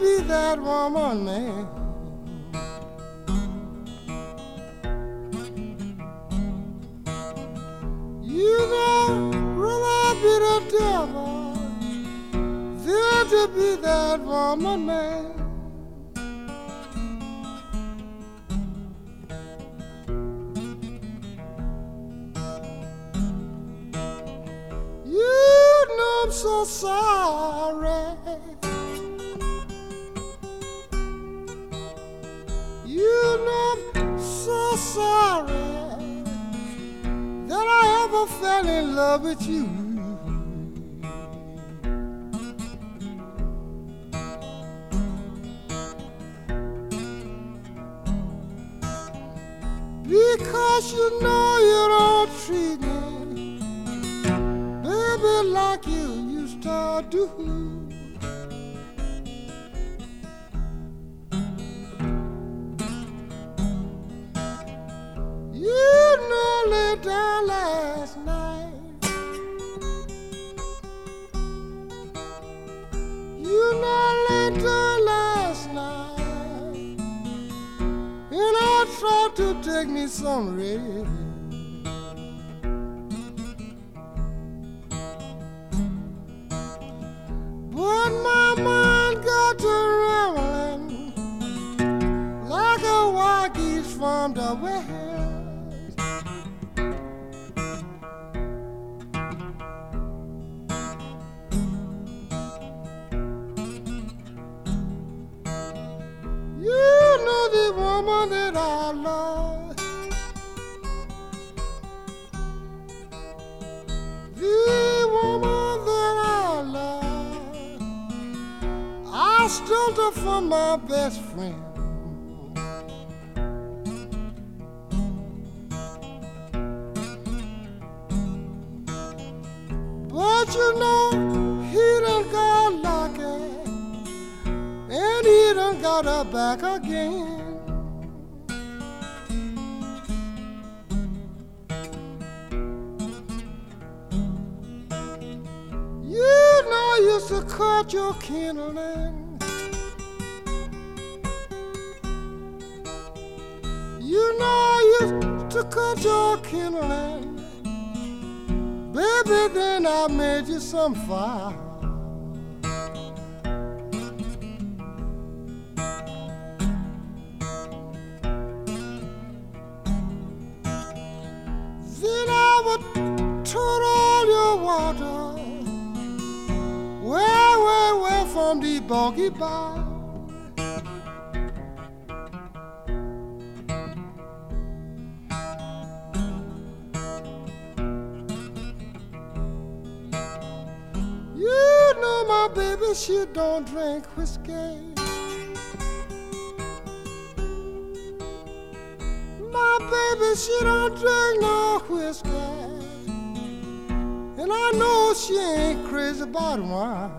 be that woman, man. You know, rather be the devil than to be that woman, man. You know I'm so sorry. Fell in love with you. Because you know you don't treat me baby like you used to do. Me some rest. But my mind got to rambling like a wild geese from the west. You know the woman that I love. From my best friend. But you know, he done got lucky. And he done got her back again. You know I used to cut your kindling. You know I used to cut your kindling. Baby, then I made you some fire. Then I would turn all your water way, way, way from the boggy bar. She don't drink whiskey. My baby, she don't drink no whiskey. And I know she ain't crazy about wine.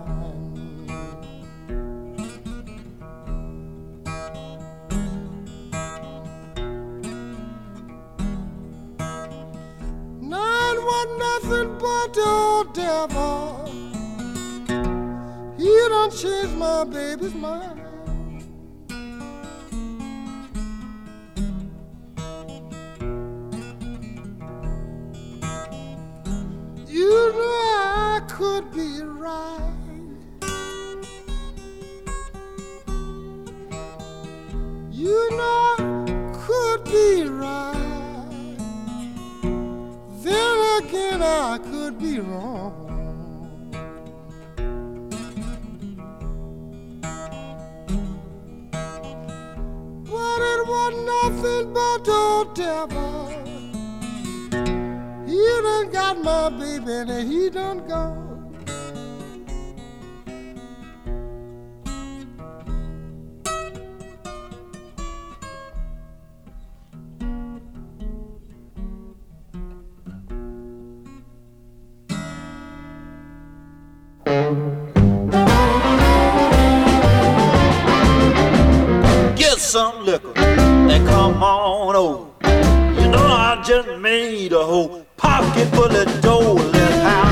Nine was nothing but the devil. He done changed my baby's mind. You know I could be right. You know I could be right. Then again I could be wrong. my baby and he done gone. Get some liquor and come on over. You know I just made a hoe pocket full of dough, little hound.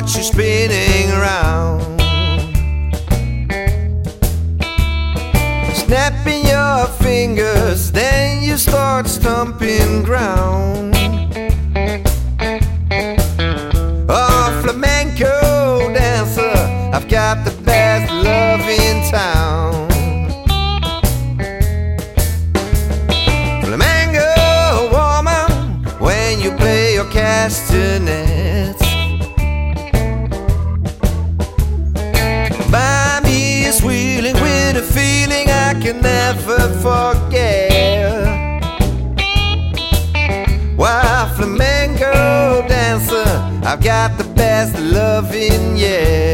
watch you spinning around. Snapping your fingers, then you start stomping ground. forget. Why flamenco dancer I've got the best loving yeah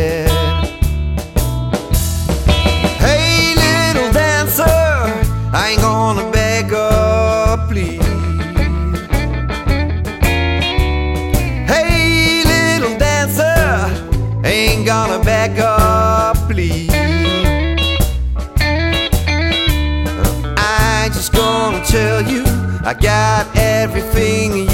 everything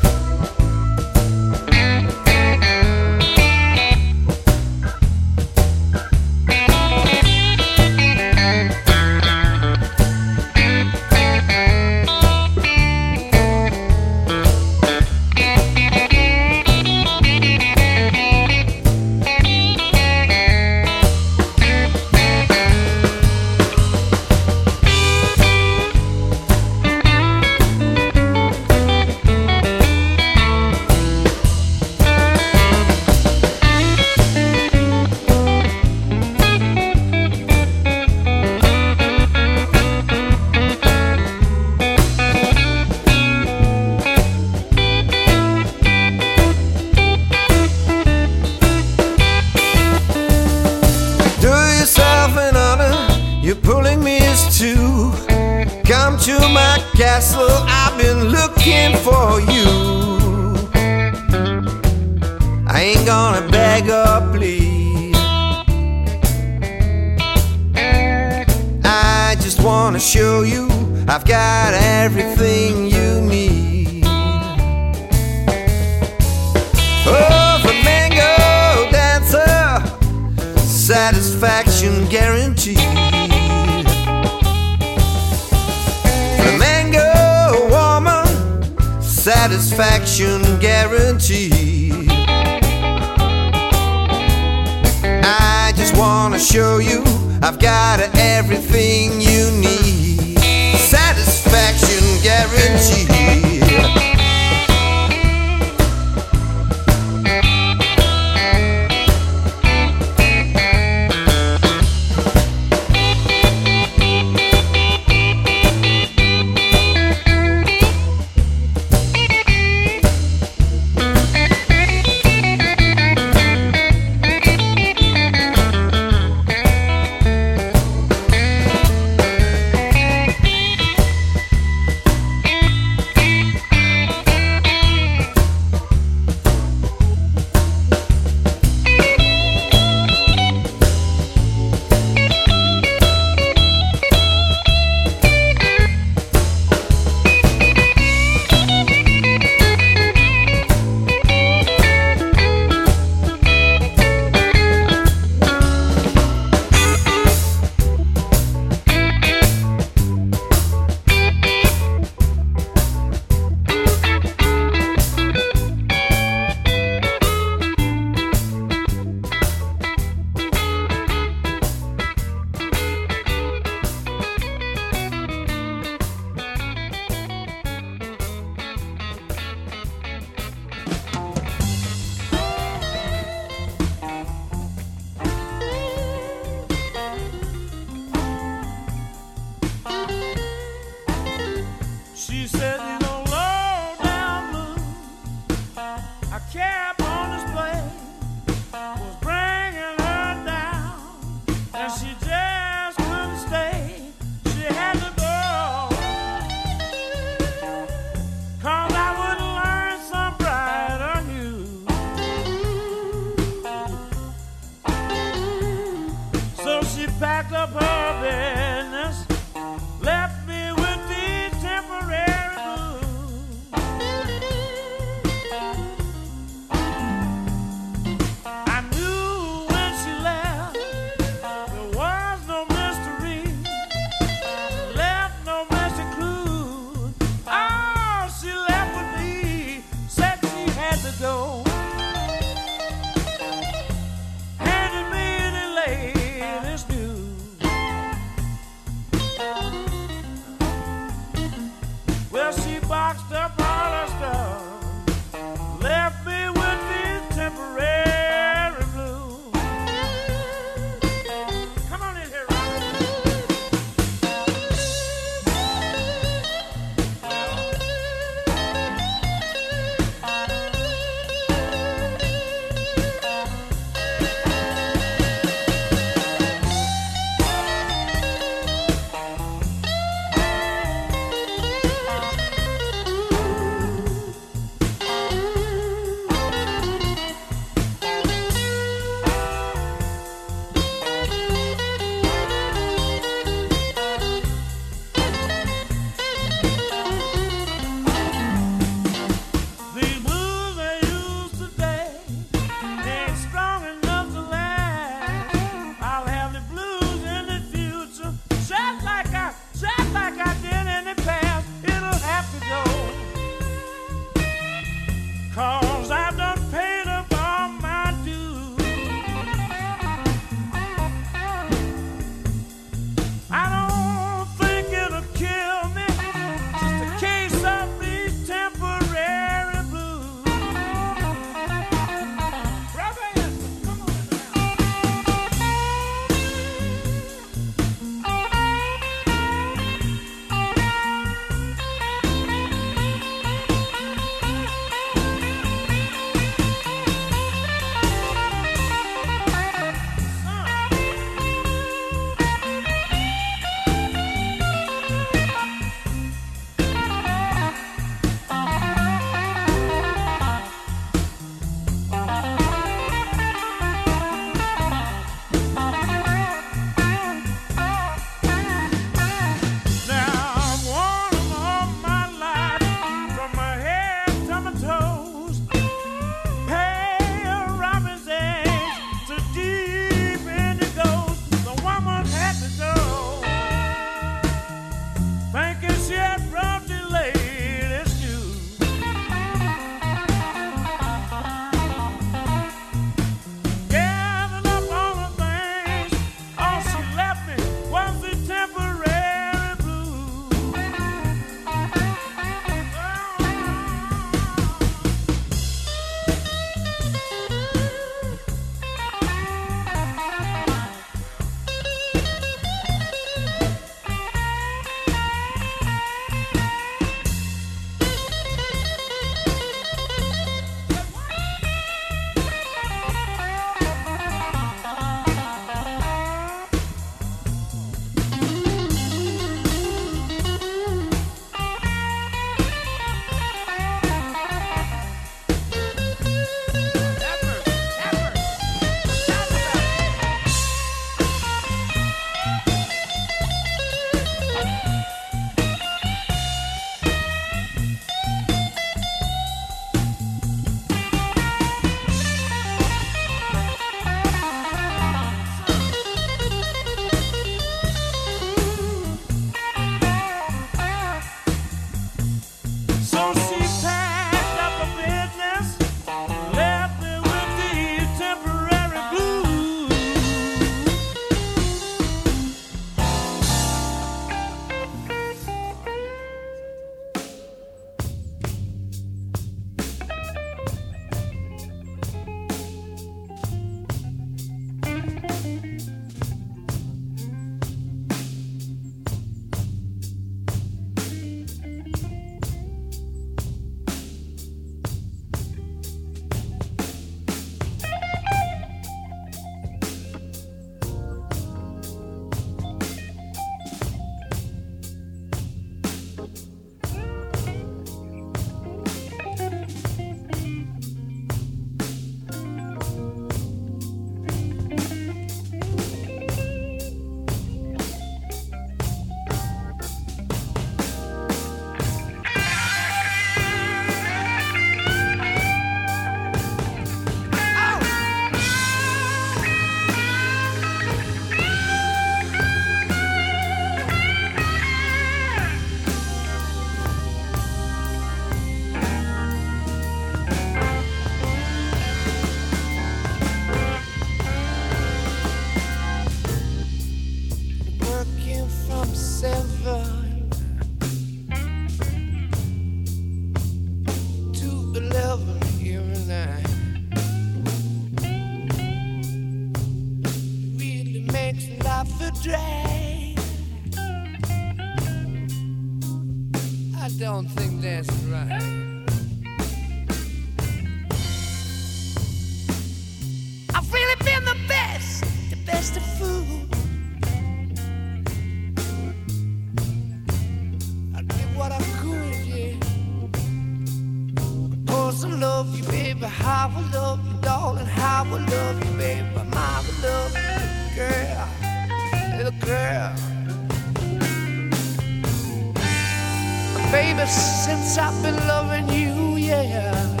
Baby, since I've been loving you, yeah.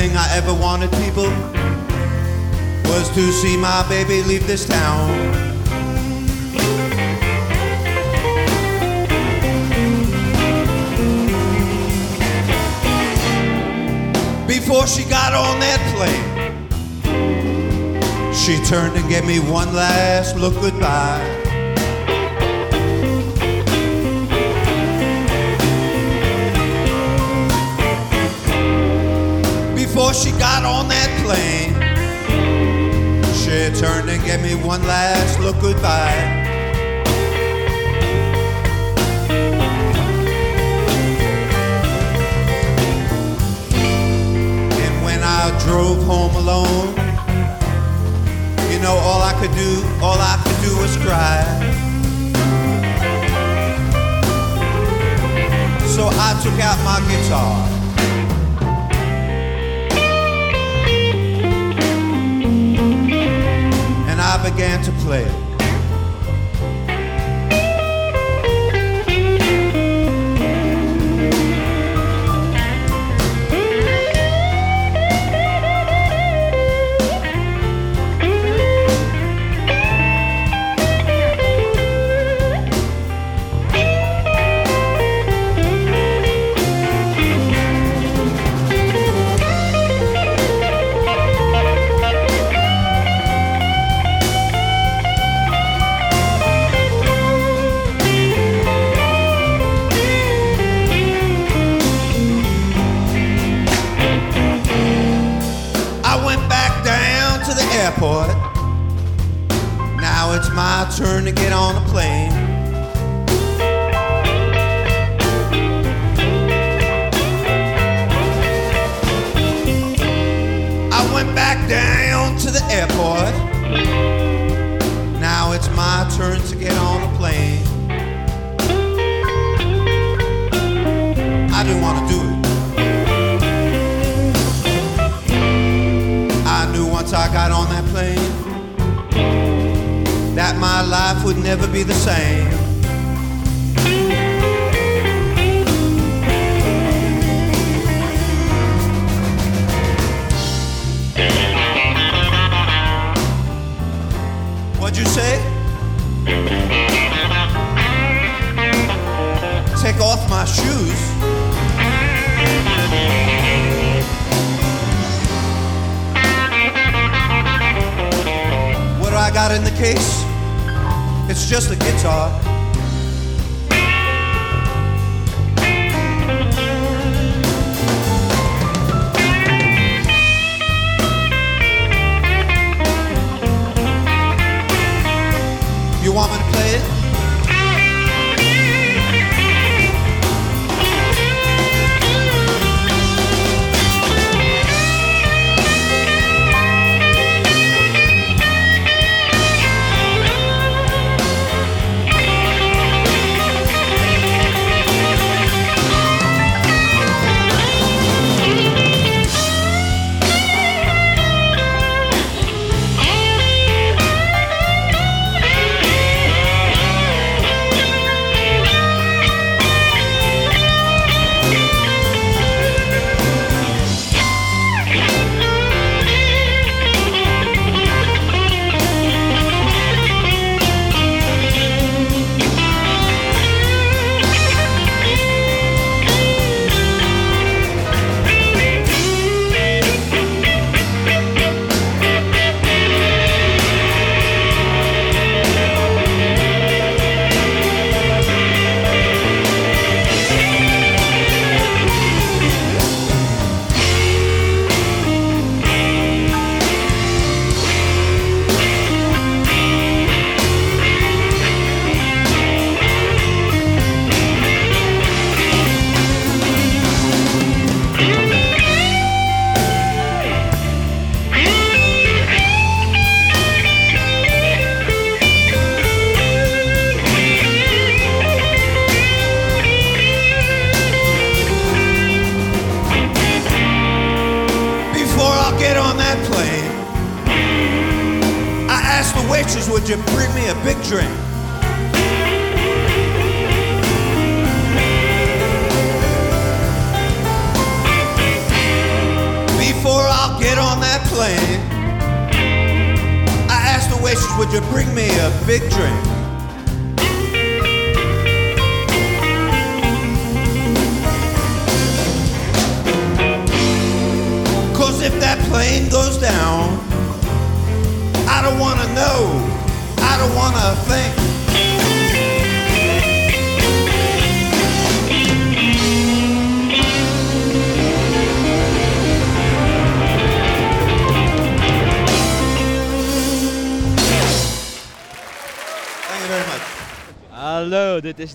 Thing I ever wanted, people, was to see my baby leave this town. Before she got on that plane, she turned and gave me one last look goodbye. Before she got on that plane, she turned and gave me one last look goodbye. And when I drove home alone, you know, all I could do, all I could do was cry. So I took out my guitar. I began to play. Turn to get on a plane. My life would never be the same. What'd you say? Take off my shoes. What do I got in the case? It's just a guitar.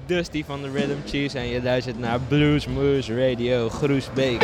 Dusty van de Rhythm Cheese en je luistert naar Blues Moose Radio Groesbeek.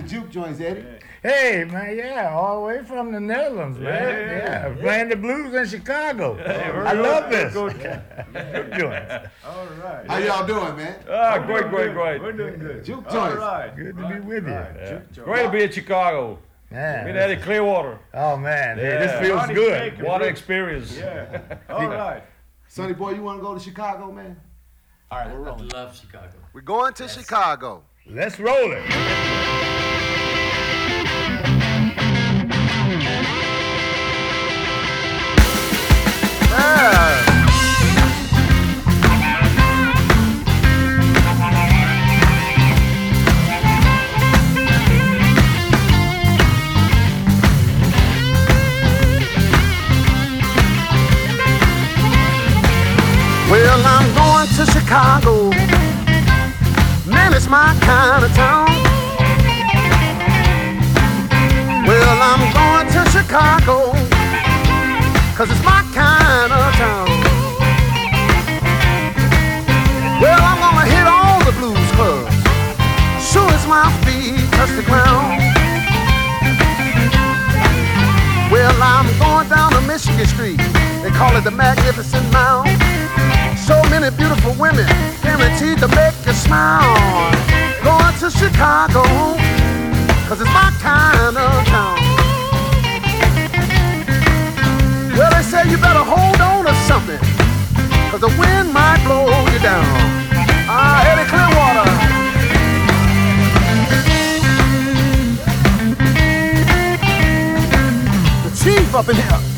The juke joints, Eddie. Hey, man, yeah, all the way from the Netherlands, man. Yeah. Yeah, playing the blues in Chicago. we're I good. love this. Good. Good joints. All right. How y'all doing, man? Ah, great, great, great. We're doing good. Juke All joints. right. Good to be with you. Yeah. Great to be in Chicago. Yeah. Been at Clearwater. Oh man, hey, this feels Ronnie good. Baker, What an experience. Yeah. All right. Sonny boy, you want to go to Chicago, man? All right, we're rolling. love Chicago. We're going to Chicago. Let's roll it. Chicago. Man, it's my kind of town. Well, I'm going to Chicago. Cause it's my kind of town. Well, I'm gonna hit all the blues clubs. Soon as my feet touch the ground. Well, I'm going down to Michigan Street. They call it the Magnificent Mound. So many beautiful women, guaranteed to make you smile. Going to Chicago, cause it's my kind of town. Well, they say you better hold on to something, cause the wind might blow you down. Ah, Eddie Clearwater. The chief up in here.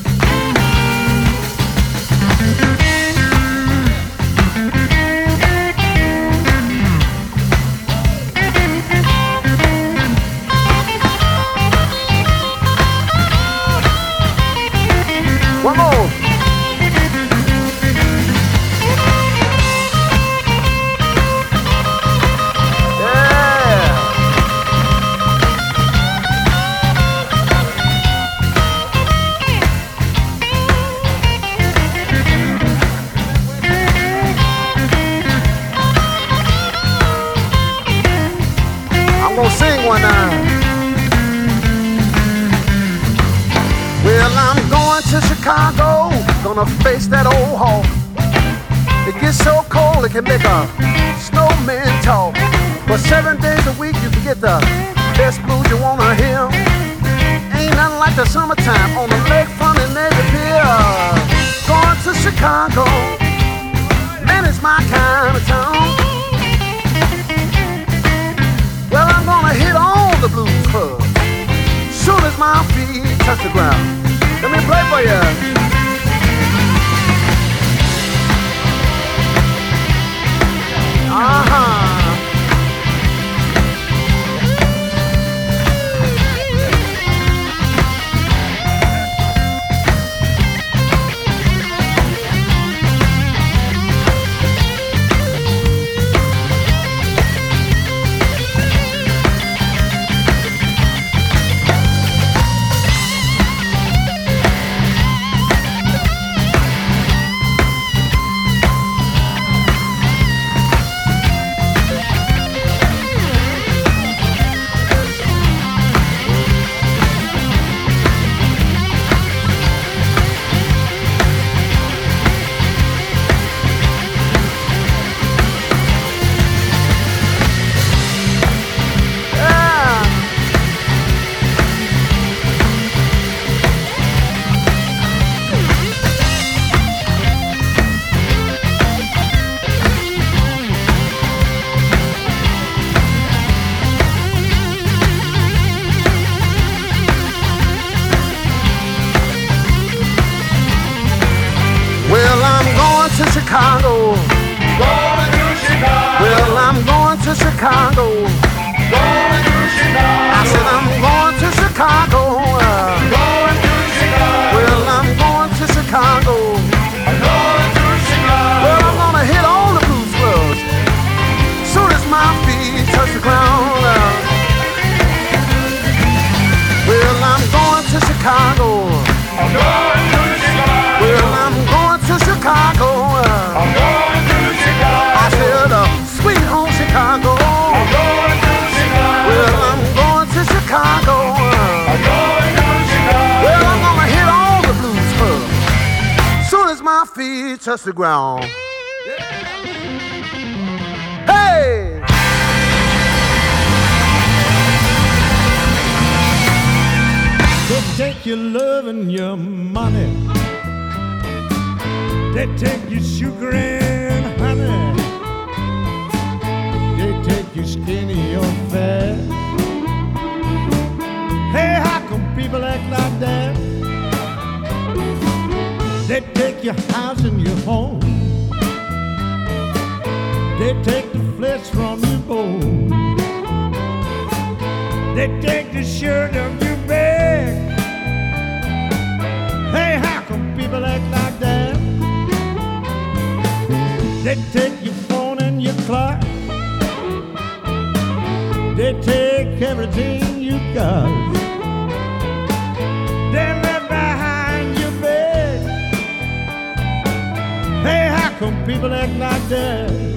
Take your house and your home. They take the flesh from your bone. They take the shirt of your back. Hey, how come people act like that? They take your phone and your clock. They take everything you got. They Come people act like that?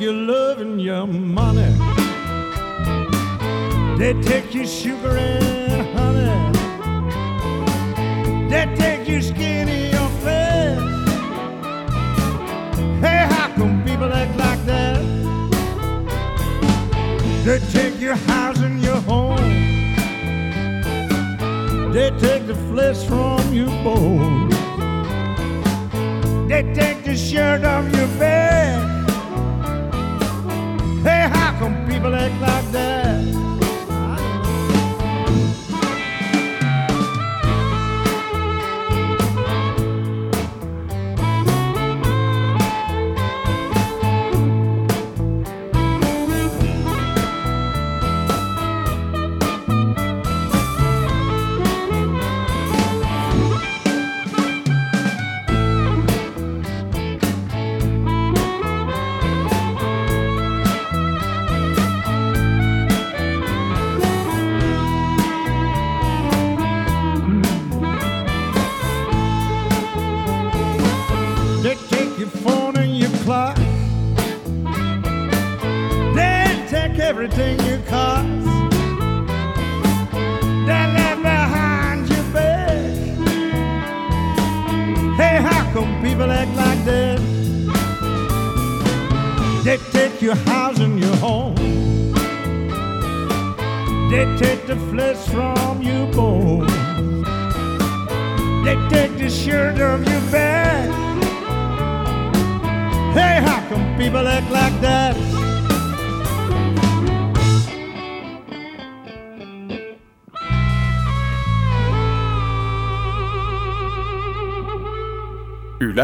Take your love and your money. They take your sugar and honey. They take your skinny your flesh. Hey, how come people act like that? They take your house and your home. They take the flesh from your bones. They take the shirt off your back. Hey, how come people act like that?